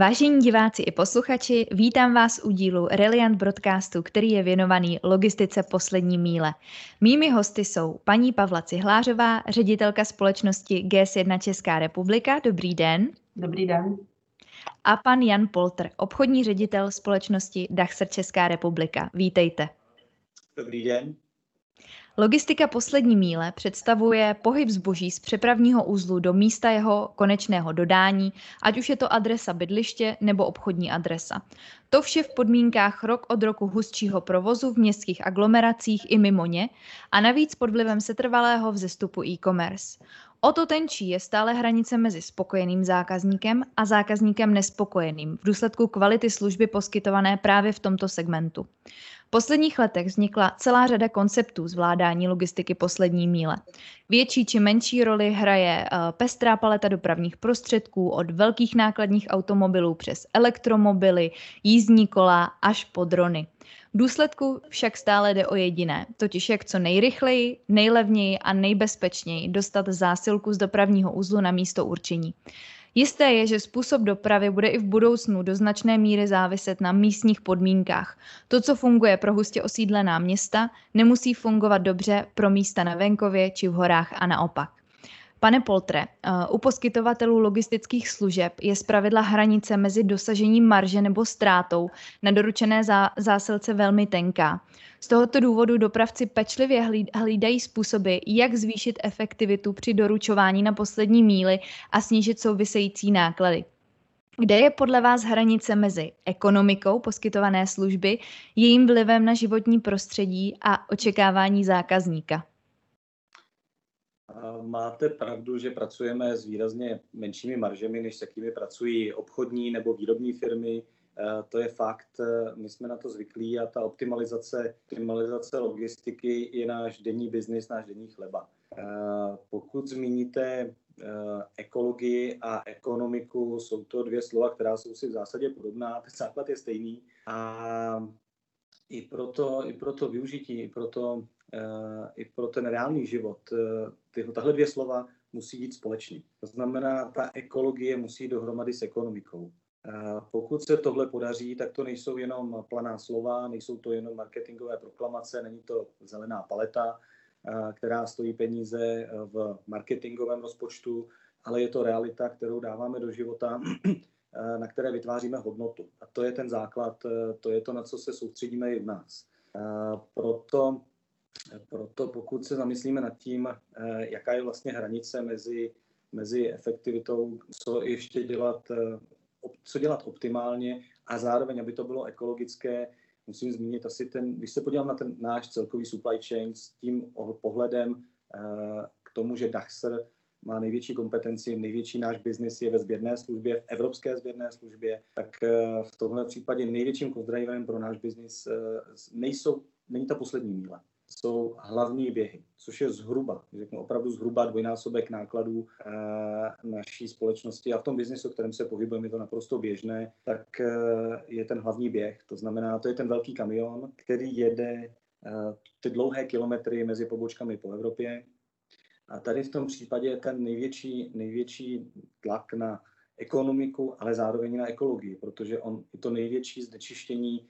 Vážení diváci i posluchači, vítám vás u dílu Reliant Broadcastu, který je věnovaný logistice poslední míle. Mými hosty jsou paní Pavla Cihlářová, ředitelka společnosti GS1 Česká republika. Dobrý den. Dobrý den. A pan Jan Polter, obchodní ředitel společnosti Dachser Česká republika. Vítejte. Dobrý den. Logistika poslední míle představuje pohyb zboží z přepravního uzlu do místa jeho konečného dodání, ať už je to adresa bydliště nebo obchodní adresa. To vše v podmínkách rok od roku hustšího provozu v městských aglomeracích i mimo ně a navíc pod vlivem setrvalého vzestupu e-commerce. O to tenčí je stále hranice mezi spokojeným zákazníkem a zákazníkem nespokojeným v důsledku kvality služby poskytované právě v tomto segmentu. V posledních letech vznikla celá řada konceptů zvládání logistiky poslední míle. Větší či menší roli hraje eh, pestrá paleta dopravních prostředků od velkých nákladních automobilů přes elektromobily, jízdní kola až po drony. V důsledku však stále jde o jediné, totiž jak co nejrychleji, nejlevněji a nejbezpečněji dostat zásilku z dopravního uzlu na místo určení. Jisté je, že způsob dopravy bude i v budoucnu do značné míry záviset na místních podmínkách. To, co funguje pro hustě osídlená města, nemusí fungovat dobře pro místa na venkově či v horách a naopak. Pane Poltre, eh, u poskytovatelů logistických služeb je zpravidla hranice mezi dosažením marže nebo ztrátou na doručené zásilce velmi tenká. Z tohoto důvodu dopravci pečlivě hlídají způsoby, jak zvýšit efektivitu při doručování na poslední míli a snížit související náklady. Kde je podle vás hranice mezi ekonomikou poskytované služby, jejím vlivem na životní prostředí a očekávání zákazníka? Máte pravdu, že pracujeme s výrazně menšími maržemi, než s jakými pracují obchodní nebo výrobní firmy. To je fakt, my jsme na to zvyklí a ta optimalizace, optimalizace logistiky je náš denní biznis, náš denní chleba. Pokud zmíníte ekologii a ekonomiku, jsou to dvě slova, která jsou si v zásadě podobná, ten základ je stejný a i proto, i proto využití, i proto i pro ten reálný život. Eh, tyhle, tahle dvě slova musí jít společně. To znamená, ta ekologie musí dohromady s ekonomikou. Eh, pokud se tohle podaří, tak to nejsou jenom planá slova, nejsou to jenom marketingové proklamace, není to zelená paleta, eh, která stojí peníze v marketingovém rozpočtu, ale je to realita, kterou dáváme do života, na které vytváříme hodnotu. A to je ten základ, to je to, na co se soustředíme i u nás. Proto proto pokud se zamyslíme nad tím, eh, jaká je vlastně hranice mezi, mezi efektivitou, co ještě dělat, eh, co dělat optimálně a zároveň, aby to bylo ekologické, musím zmínit asi ten, když se podívám na ten náš celkový supply chain s tím pohledem eh, k tomu, že Dachser má největší kompetenci, největší náš biznis je ve sběrné službě, v evropské sběrné službě, tak v tomhle případě největším driverem pro náš biznis nejsou, není ta poslední míle jsou hlavní běhy, což je zhruba, řeknu opravdu zhruba dvojnásobek nákladů e, naší společnosti a v tom biznisu, v kterém se pohybujeme, je to naprosto běžné, tak e, je ten hlavní běh. To znamená, to je ten velký kamion, který jede e, ty dlouhé kilometry mezi pobočkami po Evropě. A tady v tom případě je ten největší, největší tlak na ekonomiku, ale zároveň na ekologii, protože on je to největší znečištění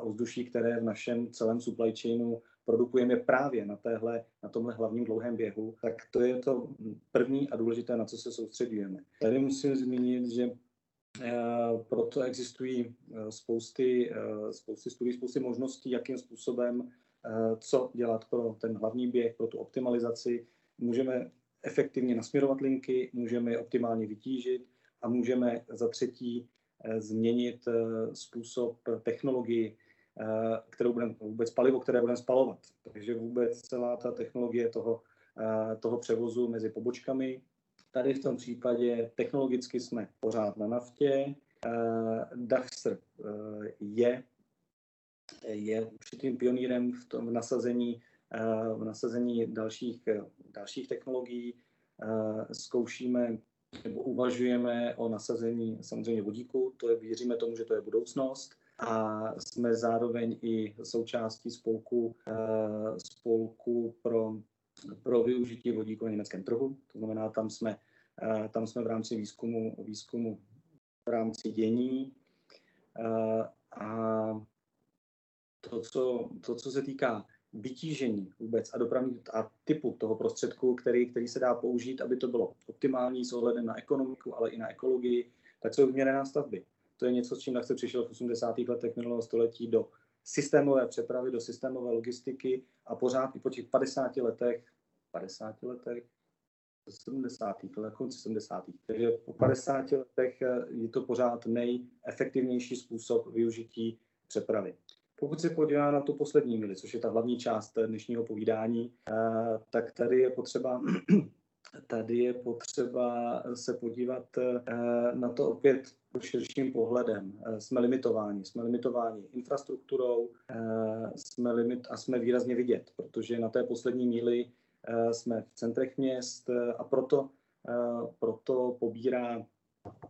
ovzduší, které v našem celém supply chainu produkujeme právě na, téhle, na tomhle hlavním dlouhém běhu, tak to je to první a důležité, na co se soustředujeme. Tady musím zmínit, že eh, proto existují eh, spousty, eh, spousty studií, spousty možností, jakým způsobem, co dělat pro ten hlavní běh, pro tu optimalizaci. Můžeme efektivně nasměrovat linky, můžeme je optimálně vytížit a můžeme za třetí změnit způsob technologii, kterou budeme, vůbec palivo, které budeme spalovat. Takže vůbec celá ta technologie toho, eh, toho převozu mezi pobočkami. Tady v tom případě technologicky jsme pořád na naftě. Eh, Dachser je, je určitým pionýrem v tom nasazení, v nasazení dalších, dalších technologií. Zkoušíme nebo uvažujeme o nasazení samozřejmě vodíku, to je, věříme tomu, že to je budoucnost a jsme zároveň i součástí spolku, uh, spolku pro, pro využití vodíku na německém trhu. To znamená, tam jsme, uh, tam jsme v rámci výzkumu, výzkumu v rámci dění. A to, co, to, co se týká vytížení vůbec a dopravní a typu toho prostředku, který, který se dá použít, aby to bylo optimální s ohledem na ekonomiku, ale i na ekologii, tak jsou vyměřená stavby. To je něco, s čím se přišel v 80. letech minulého století do systémové přepravy, do systémové logistiky a pořád i po těch 50 letech, 50 letech, 70. let, konci 70. Takže po 50 letech je to pořád nejefektivnější způsob využití přepravy. Pokud se podívá na tu poslední mili, což je ta hlavní část dnešního povídání, eh, tak tady je potřeba tady je potřeba se podívat eh, na to opět širším pohledem. Eh, jsme limitováni. Jsme limitováni infrastrukturou jsme limit, a jsme výrazně vidět, protože na té poslední míli jsme v centrech měst a proto, proto pobírá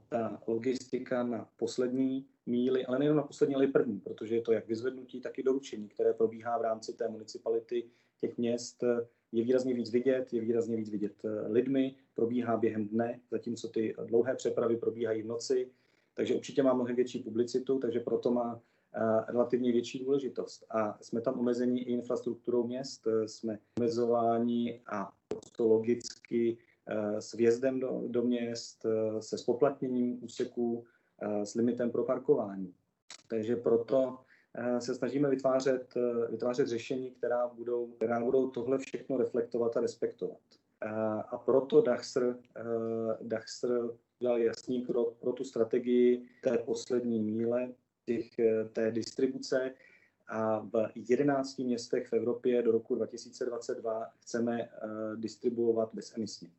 ta logistika na poslední míly, ale nejen na poslední, ale i první, protože je to jak vyzvednutí, tak i doručení, které probíhá v rámci té municipality těch měst, je výrazně víc vidět, je výrazně víc vidět eh, lidmi, probíhá během dne, zatímco ty dlouhé přepravy probíhají v noci, takže určitě má mnohem větší publicitu, takže proto má eh, relativně větší důležitost. A jsme tam omezení i infrastrukturou měst, eh, jsme omezováni a to logicky s vjezdem do, do měst, se spoplatněním úseků, s limitem pro parkování. Takže proto se snažíme vytvářet, eh, vytvářet řešení, která budou, která budou tohle všechno reflektovat a respektovat. A proto Dachser, Dachser dal jasný krok pro tu strategii té poslední míle, těch, té distribuce, a v 11 městech v Evropě do roku 2022 chceme distribuovat bezemisně.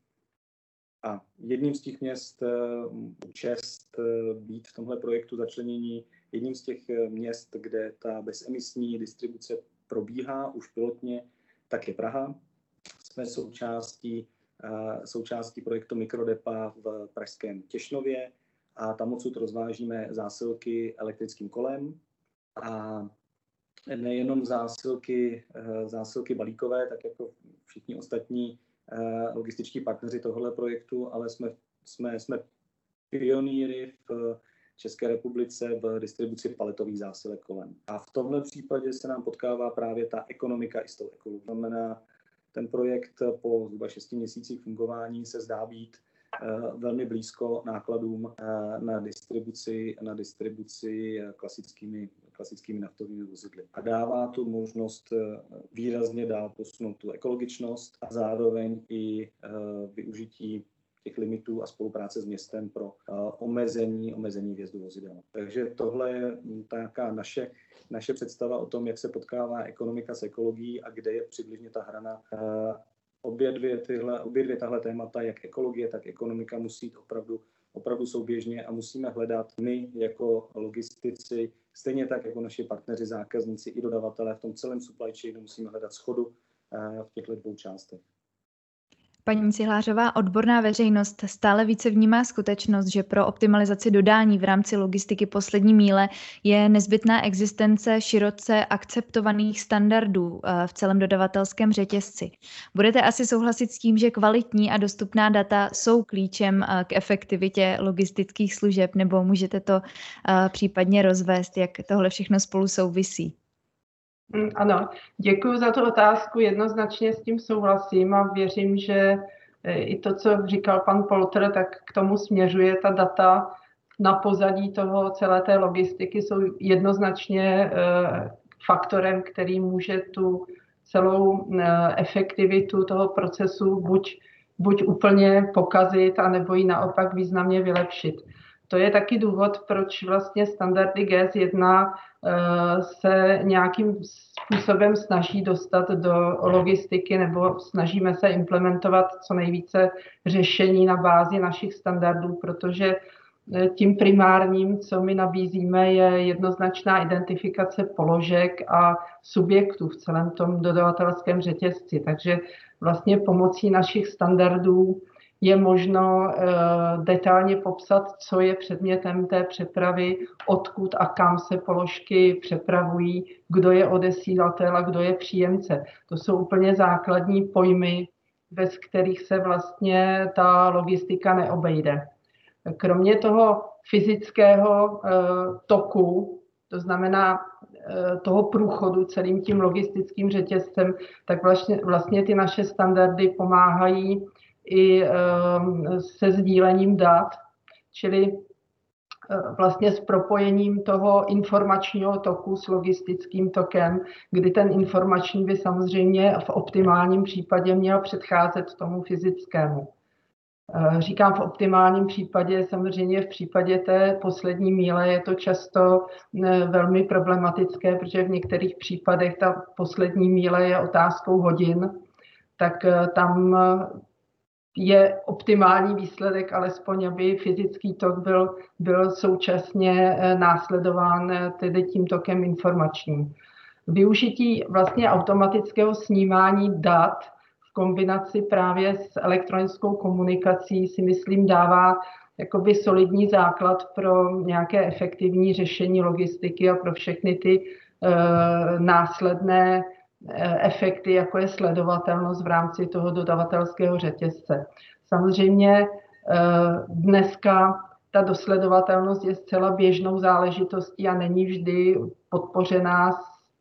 A jedním z těch měst, eh, čest eh, být v tomhle projektu začlenění, jedním z těch eh, měst, kde ta bezemisní distribuce probíhá už pilotně, tak je Praha. Jsme součástí, součástí projektu Mikrodepa v pražském Těšnově a tam odsud rozvážíme zásilky elektrickým kolem a nejenom zásilky, zásilky balíkové, tak jako všichni ostatní Eh, logističtí partneři tohoto projektu, ale jsme, jsme, jsme pionýry v České republice v distribuci paletových zásilek kolem. A v tomhle případě se nám potkává právě ta ekonomika i s tou ekologií. Znamená, ten projekt po zhruba 6 měsících fungování se zdá být Eh, velmi blízko nákladům eh, na distribuci, na distribuci eh, klasickými, klasickými naftovými vozidly. A dává tu možnost výrazně dál posunout tu ekologičnost a zároveň i využití těch limitů a spolupráce s městem pro omezení, omezení vjezdu vozidel. Takže tohle je taká naše, naše představa o tom, jak se potkává ekonomika s ekologií a kde je přibližně ta hrana obě dvě, tyhle, obě dvě tahle témata, jak ekologie, tak ekonomika, musí jít opravdu, opravdu souběžně a musíme hledat my jako logistici, stejně tak jako naši partneři, zákazníci i dodavatelé v tom celém supply chainu musíme hledat schodu eh, v těchto dvou částech. Paní Cihlářová, odborná veřejnost stále více vnímá skutečnost, že pro optimalizaci dodání v rámci logistiky poslední míle je nezbytná existence široce akceptovaných standardů eh, v celém dodavatelském řetězci. Budete asi souhlasit s tím, že kvalitní a dostupná data jsou klíčem eh, k efektivitě logistických služeb, nebo můžete to eh, případně rozvést, jak tohle všechno spolu souvisí? Mm, ano, děkuji za tu otázku. Jednoznačně s tím souhlasím a věřím, že e, i to, co říkal pan Polter, tak k tomu směřuje ta data na pozadí toho celé té logistiky jsou jednoznačně e, faktorem, který může tu celou e, efektivitu toho procesu buď, buď úplně pokazit, anebo ji naopak významně vylepšit. To je taky důvod, proč vlastně standardy GS 1 eh, se nějakým způsobem snaží dostat do logistiky nebo snažíme se implementovat co nejvíce řešení na bázi našich standardů, protože eh, tím primárním, co my nabízíme, je jednoznačná identifikace položek a subjektů v celém tom dodavatelském řetězci. Takže vlastně pomocí našich standardů je možno eh, detailně popsat, co je předmětem té přepravy, odkud a kam se položky přepravují, kdo je odesílatel a kdo je příjemce. To jsou úplně základní pojmy, bez kterých se vlastně ta logistika neobejde. Kromě toho fyzického toku, to znamená toho průchodu celým tím logistickým řetězcem, tak vlastně, vlastně ty naše standardy pomáhají i se sdílením dat, čili vlastně s propojením toho informačního toku s logistickým tokem, kdy ten informační by samozřejmě v optimálním případě měl předcházet tomu fyzickému. Eh, říkám v optimálním případě, samozřejmě v případě té poslední míle je to často eh, velmi problematické, protože v některých případech ta poslední míle je otázkou hodin, tak eh, tam je optimální výsledek, alespoň aby fyzický tok byl, byl současně následován tedy tím tokem informačním. Využití vlastně automatického snímání dat kombinaci právě s elektronickou komunikací si myslím dává jakoby solidní základ pro nějaké efektivní řešení logistiky a pro všechny ty e, následné efekty, jako je sledovatelnost v rámci toho dodavatelského řetězce. Samozřejmě e, dneska ta dosledovatelnost je zcela běžnou záležitostí a není vždy podpořená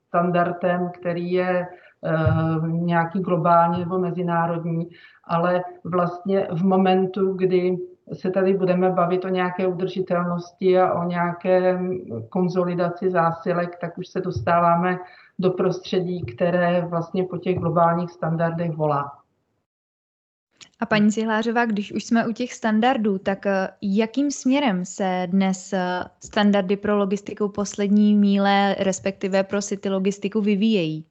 standardem, který je Eh, nějaký globální nebo mezinárodní, ale vlastně v momentu, kdy se tady budeme bavit o nějaké udržitelnosti a o nějaké konzolidaci zásilek, tak už se dostáváme do prostředí, které vlastně po těch globálních standardech volá. A paní Zihlářová, když už jsme u těch standardů, tak eh, jakým směrem se dnes eh, standardy pro logistiku poslední míle, respektive pro city logistiku vyvíjejí?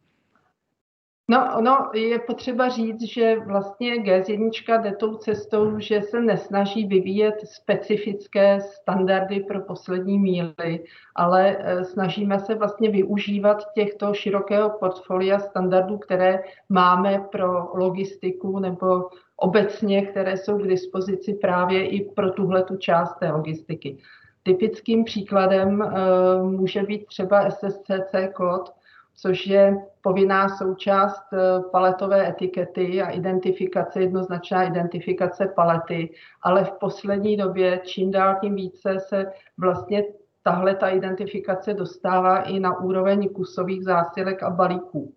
No, ono je potřeba říct, že vlastně GS1 jde tou cestou, že se nesnaží vyvíjet specifické standardy pro poslední míly, ale e, snažíme se vlastně využívat těchto širokého portfolia standardů, které máme pro logistiku nebo obecně, které jsou k dispozici právě i pro tuhle tu část té logistiky. Typickým příkladem e, může být třeba SSCC kód, což je povinná součást eh, paletové etikety a identifikace, jednoznačná identifikace palety, ale v poslední době čím dál tím více se vlastně tahle ta identifikace dostává i na úroveň kusových zásilek a balíků.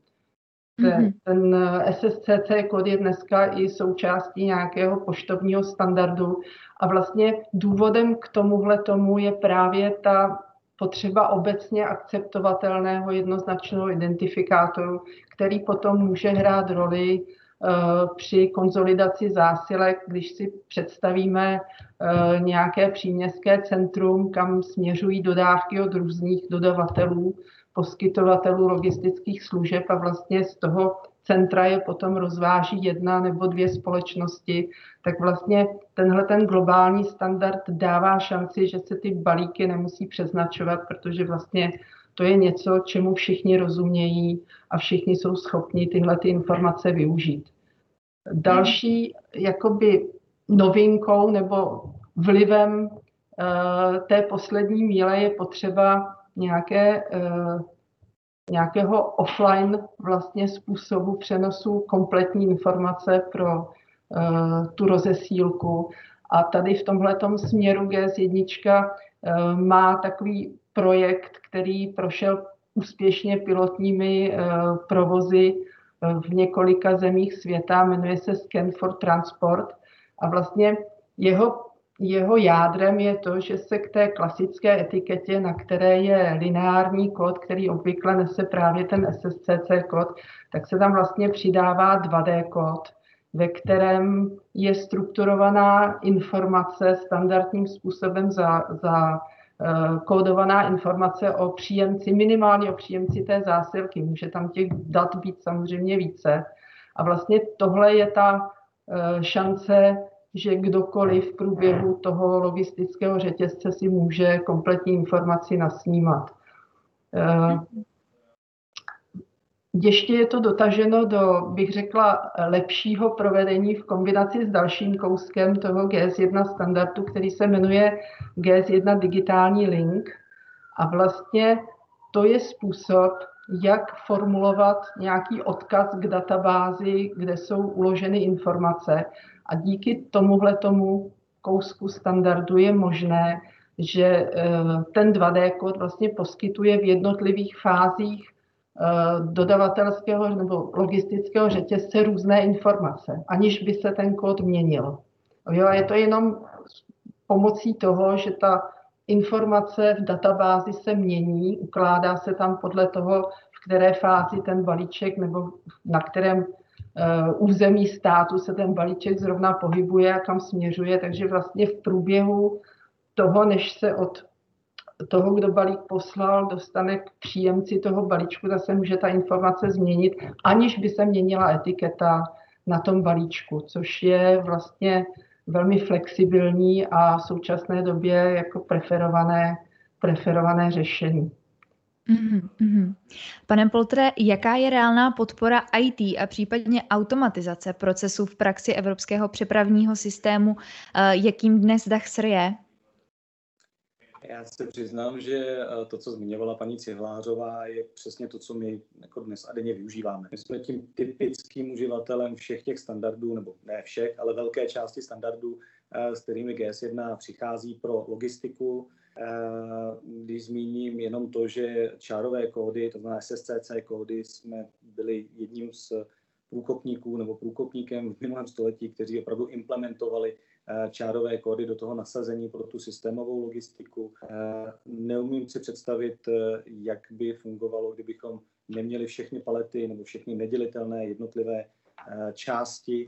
Mm-hmm. Ten eh, SSCC kód je dneska i součástí nějakého poštovního standardu a vlastně důvodem k tomuhle tomu je právě ta potřeba obecně akceptovatelného jednoznačného identifikátoru, který potom může hrát roli eh, při konzolidaci zásilek, když si představíme eh, nějaké příměstské centrum, kam směřují dodávky od různých dodavatelů, poskytovatelů logistických služeb a vlastně z toho centra je potom rozváží jedna nebo dvě společnosti, tak vlastně tenhle ten globální standard dává šanci, že se ty balíky nemusí přeznačovat, protože vlastně to je něco, čemu všichni rozumějí a všichni jsou schopni tyhle ty informace využít. Další jakoby novinkou nebo vlivem uh, té poslední míle je potřeba nějaké uh, nějakého offline vlastně způsobu přenosu kompletní informace pro uh, tu rozesílku. A tady v tomhle směru GS1 uh, má takový projekt, který prošel úspěšně pilotními uh, provozy v několika zemích světa, jmenuje se Scan for Transport. A vlastně jeho jeho jádrem je to, že se k té klasické etiketě, na které je lineární kód, který obvykle nese právě ten SSCC kód, tak se tam vlastně přidává 2D kód, ve kterém je strukturovaná informace standardním způsobem za, za uh, kódovaná informace o příjemci, minimálně o příjemci té zásilky. Může tam těch dat být samozřejmě více. A vlastně tohle je ta uh, šance že kdokoliv v průběhu toho logistického řetězce si může kompletní informaci nasnímat. Eh, ještě je to dotaženo do, bych řekla, lepšího provedení v kombinaci s dalším kouskem toho GS1 standardu, který se jmenuje GS1 digitální link. A vlastně to je způsob, jak formulovat nějaký odkaz k databázi, kde jsou uloženy informace a díky tomuhle tomu kousku standardu je možné, že eh, ten 2D kód vlastně poskytuje v jednotlivých fázích eh, dodavatelského nebo logistického řetězce různé informace, aniž by se ten kód měnil. Jo, a je to jenom pomocí toho, že ta informace v databázi se mění, ukládá se tam podle toho, v které fázi ten balíček nebo na kterém uh, území státu se ten balíček zrovna pohybuje a kam směřuje, takže vlastně v průběhu toho, než se od toho, kdo balík poslal, dostane k příjemci toho balíčku, zase může ta informace změnit, aniž by se měnila etiketa na tom balíčku, což je vlastně velmi flexibilní a v současné době jako preferované, preferované řešení. Mm-hmm. Pane Poltre, jaká je reálná podpora IT a případně automatizace procesů v praxi evropského přepravního systému, eh, jakým dnes DAXR je? Já se přiznám, že eh, to, co zmiňovala paní Cihlářová, je přesně to, co my jako dnes a denně využíváme. My jsme tím typickým uživatelem všech těch standardů, nebo ne všech, ale velké části standardů, eh, s kterými GS1 přichází pro logistiku. Eh, když zmíním jenom to, že čárové kódy, to znamená SSCC kódy, jsme byli jedním z průkopníků nebo průkopníkem v minulém století, kteří opravdu implementovali čárové kódy do toho nasazení pro tu systémovou logistiku. Eh, neumím si představit, eh, jak by fungovalo, kdybychom neměli všechny palety nebo všechny nedělitelné jednotlivé části,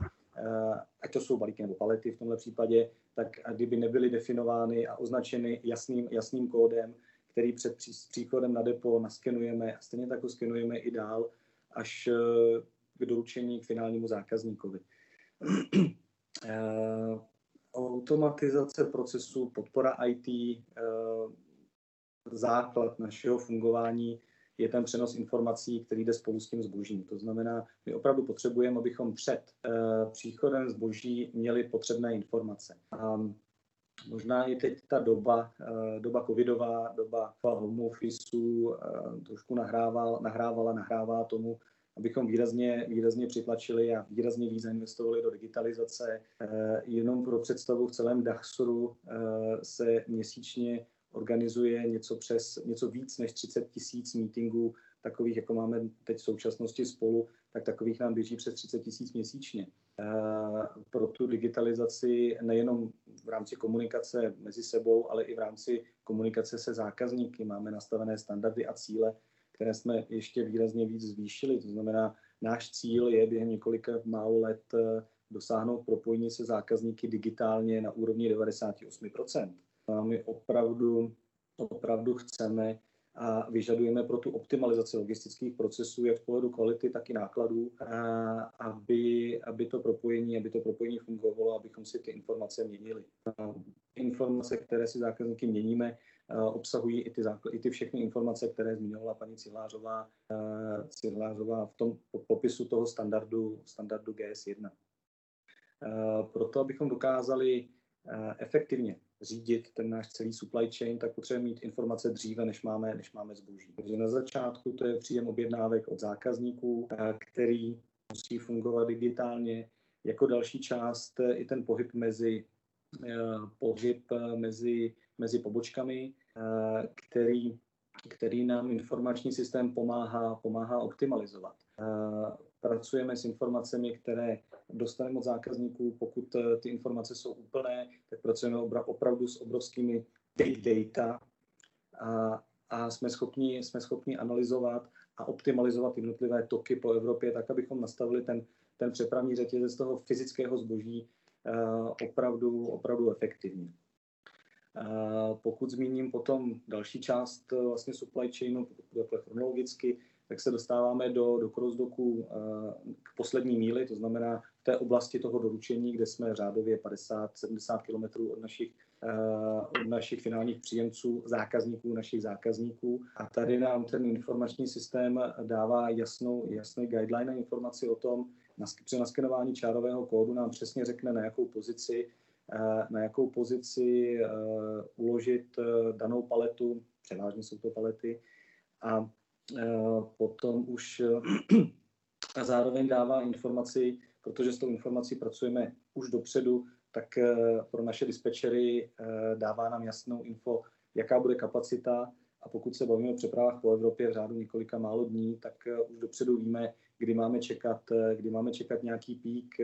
ať to jsou balíky nebo palety v tomhle případě, tak kdyby nebyly definovány a označeny jasným, jasným kódem, který před příchodem na depo naskenujeme a stejně tak ho skenujeme i dál až k doručení k finálnímu zákazníkovi automatizace procesu, podpora IT, eh, základ našeho fungování je ten přenos informací, který jde spolu s tím zbožím. To znamená, my opravdu potřebujeme, abychom před eh, příchodem zboží měli potřebné informace. A možná i teď ta doba, eh, doba covidová, doba home officeu trošku nahrával, nahrávala, nahrává tomu, abychom výrazně, výrazně přitlačili a výrazně víc investovali do digitalizace. Eh, jenom pro představu v celém Dachsoru eh, se měsíčně organizuje něco přes něco víc než 30 tisíc meetingů, takových, jako máme teď v současnosti spolu, tak takových nám běží přes 30 tisíc měsíčně. Eh, pro tu digitalizaci nejenom v rámci komunikace mezi sebou, ale i v rámci komunikace se zákazníky máme nastavené standardy a cíle, které jsme ještě výrazně víc zvýšili. To znamená, náš cíl je během několika málo let eh, dosáhnout propojení se zákazníky digitálně na úrovni 98%. A my opravdu, opravdu chceme a vyžadujeme pro tu optimalizaci logistických procesů, jak z pohledu kvality, tak i nákladů, aby, aby to propojení, aby to propojení fungovalo, abychom si ty informace měnili. Informace, které si zákazníky měníme, obsahují i ty, i ty všechny informace, které zmiňovala paní Cihlářová, Cihlářová v tom popisu toho standardu, standardu GS1. Proto, abychom dokázali efektivně řídit ten náš celý supply chain, tak potřebujeme mít informace dříve, než máme, než máme zboží. Takže na začátku to je příjem objednávek od zákazníků, který musí fungovat digitálně. Jako další část i ten pohyb mezi, pohyb mezi, mezi pobočkami, Eh, který, který nám informační systém pomáhá, pomáhá optimalizovat. Eh, pracujeme s informacemi, které dostaneme od zákazníků. Pokud eh, ty informace jsou úplné, tak pracujeme opravdu s obrovskými big data a, a jsme, schopni, jsme schopni analyzovat a optimalizovat jednotlivé toky po Evropě, tak abychom nastavili ten, ten přepravní řetězec toho fyzického zboží opravdu, opravdu efektivně. Pokud zmíním potom další část eh, vlastně supply chainu, takhle chronologicky, tak se dostáváme do, do crossdoku eh, k poslední míli, to znamená v té oblasti toho doručení, kde jsme řádově 50-70 km od našich, eh, od našich finálních příjemců, zákazníků, našich zákazníků. A tady nám ten informační systém dává jasnou, jasný guideline a informaci o tom, při naskenování čárového kódu nám přesně řekne, na jakou pozici Eh, na jakou pozici eh, uložit eh, danou paletu, převážně jsou to palety, a potom už a zároveň dává informaci, protože s tou informací pracujeme už dopředu, tak pro naše dispečery dává nám jasnou info, jaká bude kapacita a pokud se bavíme o přepravách po Evropě v řádu několika málo dní, tak už dopředu víme, kdy máme čekat, kdy máme čekat nějaký pík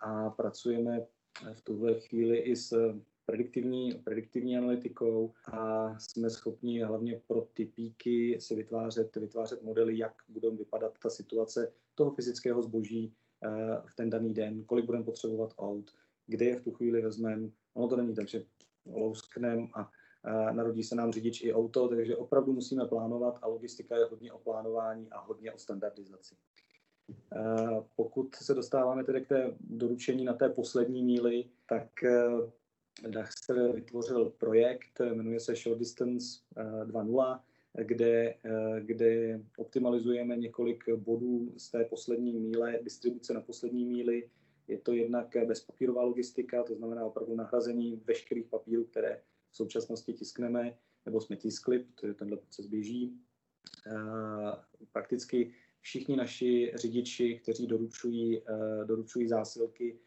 a pracujeme v tuhle chvíli i s prediktivní, prediktivní analytikou a jsme schopni hlavně pro ty píky si vytvářet, vytvářet modely, jak budou vypadat ta situace toho fyzického zboží eh, v ten daný den, kolik budeme potřebovat aut, kde je v tu chvíli vezmeme. Ono to není tak, že lousknem a narodí se nám řidič i auto, takže opravdu musíme plánovat a logistika je hodně o plánování a hodně o standardizaci. Eh, pokud se dostáváme tedy k té doručení na té poslední míli, tak eh, Daxter vytvořil projekt, jmenuje se Short Distance 2.0, eh, kde, kde optimalizujeme několik bodů z té poslední míle, distribuce na poslední míli. Je to jednak bezpapírová logistika, to znamená opravdu nahrazení veškerých papírů, které v současnosti tiskneme, nebo jsme tiskli, protože tenhle proces běží. Prakticky všichni naši řidiči, kteří doručují, eh, doručují zásilky,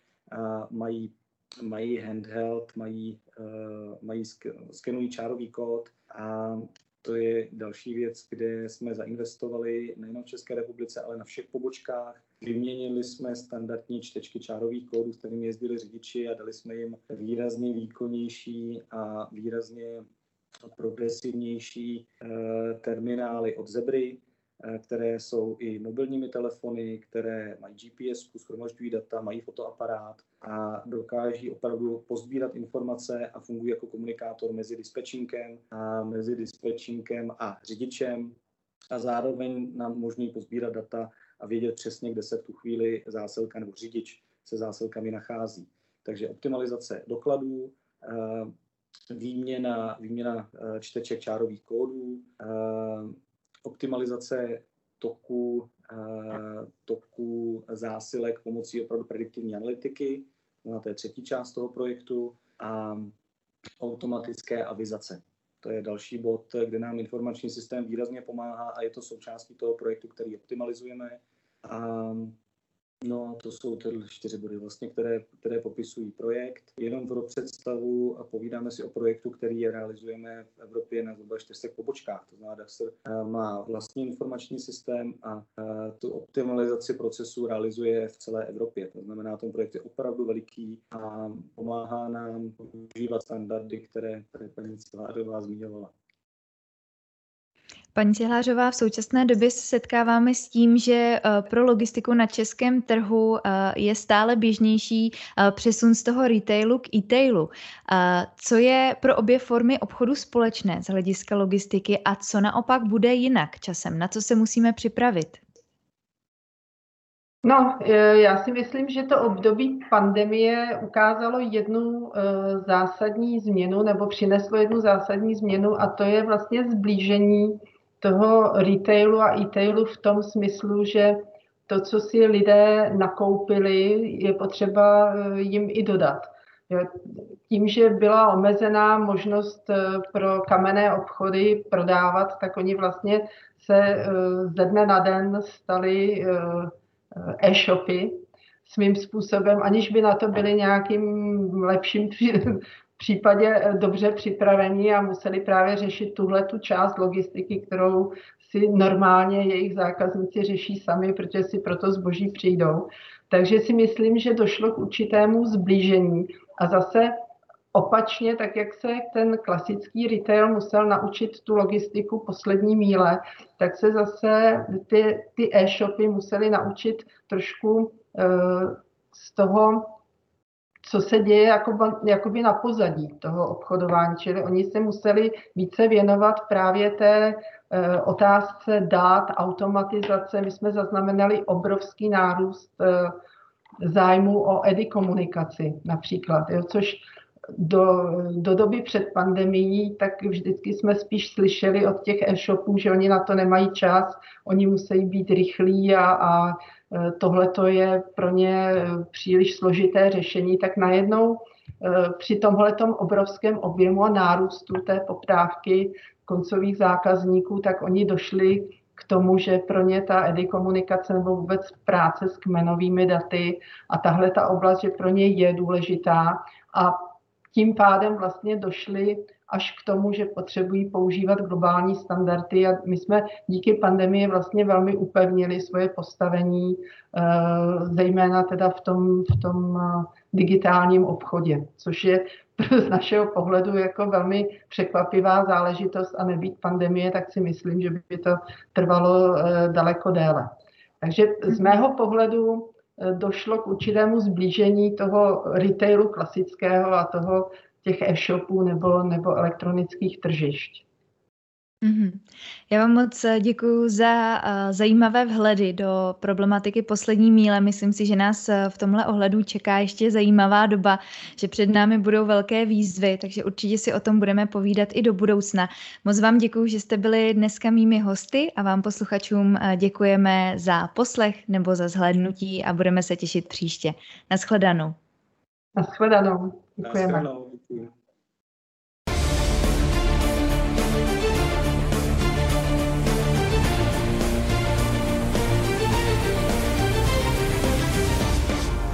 mají, mají handheld, mají, eh, mají skenují čárový kód a to je další věc, kde jsme zainvestovali nejen v České republice, ale na všech pobočkách. Vyměnili jsme standardní čtečky čárových kódů, s kterými jezdili řidiči a dali jsme jim výrazně výkonnější a výrazně progresivnější eh, terminály od Zebry, Eh, které jsou i mobilními telefony, které mají GPS, schromažďují data, mají fotoaparát a dokáží opravdu pozbírat informace a fungují jako komunikátor mezi dispečinkem a mezi dispečinkem a řidičem a zároveň nám umožní pozbírat data a vědět přesně, kde se v tu chvíli zásilka nebo řidič se zásilkami nachází. Takže optimalizace dokladů, eh, výměna, výměna eh, čteček čárových kódů, optimalizace toku, eh, toku zásilek pomocí opravdu prediktivní analytiky, to je třetí část toho projektu, a automatické avizace. To je další bod, kde nám informační systém výrazně pomáhá a je to součástí toho projektu, který optimalizujeme. A No, to jsou ty čtyři body, vlastně, které, které popisují projekt. Jenom pro představu a povídáme si o projektu, který realizujeme v Evropě na zhruba 400 pobočkách. To znamená, Daxter eh, má vlastní informační systém a eh, tu optimalizaci procesu realizuje v celé Evropě. To znamená, ten projekt je opravdu veliký a pomáhá nám užívat standardy, které, paní Cilářová zmiňovala. Paní Cihlářová, v současné době se setkáváme s tím, že eh, pro logistiku na českém trhu eh, je stále běžnější eh, přesun z toho retailu k e-tailu. Co je pro obě formy obchodu společné z hlediska logistiky a co naopak bude jinak časem? Na co se musíme připravit? No, já si myslím, že to období pandemie ukázalo jednu zásadní změnu nebo přineslo jednu zásadní změnu a to je vlastně zblížení toho retailu a e-tailu v tom smyslu, že to, co si lidé nakoupili, je potřeba eh, jim i dodat. Tím, že byla omezená možnost eh, pro kamenné obchody prodávat, tak oni vlastně se eh, ze dne na den stali e-shopy svým způsobem, aniž by na to byli nějakým lepším případě eh, dobře připravení a museli právě řešit tuhle tu část logistiky, kterou si normálně jejich zákazníci řeší sami, protože si proto zboží přijdou. Takže si myslím, že došlo k určitému zblížení a zase opačně, tak jak se ten klasický retail musel naučit tu logistiku poslední míle, tak se zase ty, ty e-shopy museli naučit trošku uh, z toho co se děje jakoby, jakoby na pozadí toho obchodování. Čili oni se museli více věnovat právě té e, otázce dát, automatizace. My jsme zaznamenali obrovský nárůst e, zájmu o edy komunikaci například, jo, což do, do doby před pandemií, tak vždycky jsme spíš slyšeli od těch e-shopů, že oni na to nemají čas, oni musí být rychlí a, a Eh, tohle to je pro ně eh, příliš složité řešení, tak najednou eh, při tomhletom obrovském objemu a nárůstu té poptávky koncových zákazníků, tak oni došli k tomu, že pro ně ta edikomunikace nebo vůbec práce s kmenovými daty a tahle ta oblast, že pro ně je důležitá a tím pádem vlastně došli až k tomu, že potřebují používat globální standardy a my jsme díky pandemii vlastně velmi upevnili svoje postavení, eh, zejména teda v tom, v tom eh, digitálním obchodě, což je z našeho pohledu jako velmi překvapivá záležitost a nebýt pandemie, tak si myslím, že by to trvalo eh, daleko déle. Takže z mého pohledu došlo k určitému zblížení toho retailu klasického a toho těch e-shopů nebo, nebo elektronických tržišť. Mm-hmm. Já vám moc eh, děkuji za uh, zajímavé vhledy do problematiky poslední míle. Myslím si, že nás uh, v tomhle ohledu čeká ještě zajímavá doba, že před námi budou velké výzvy, takže určitě si o tom budeme povídat i do budoucna. Moc vám děkuji, že jste byli dneska mými hosty a vám posluchačům uh, děkujeme za poslech nebo za zhlédnutí a budeme se těšit příště. Naschledanou. Naschledanou. Děkujeme. Naschledanou. Děkuji.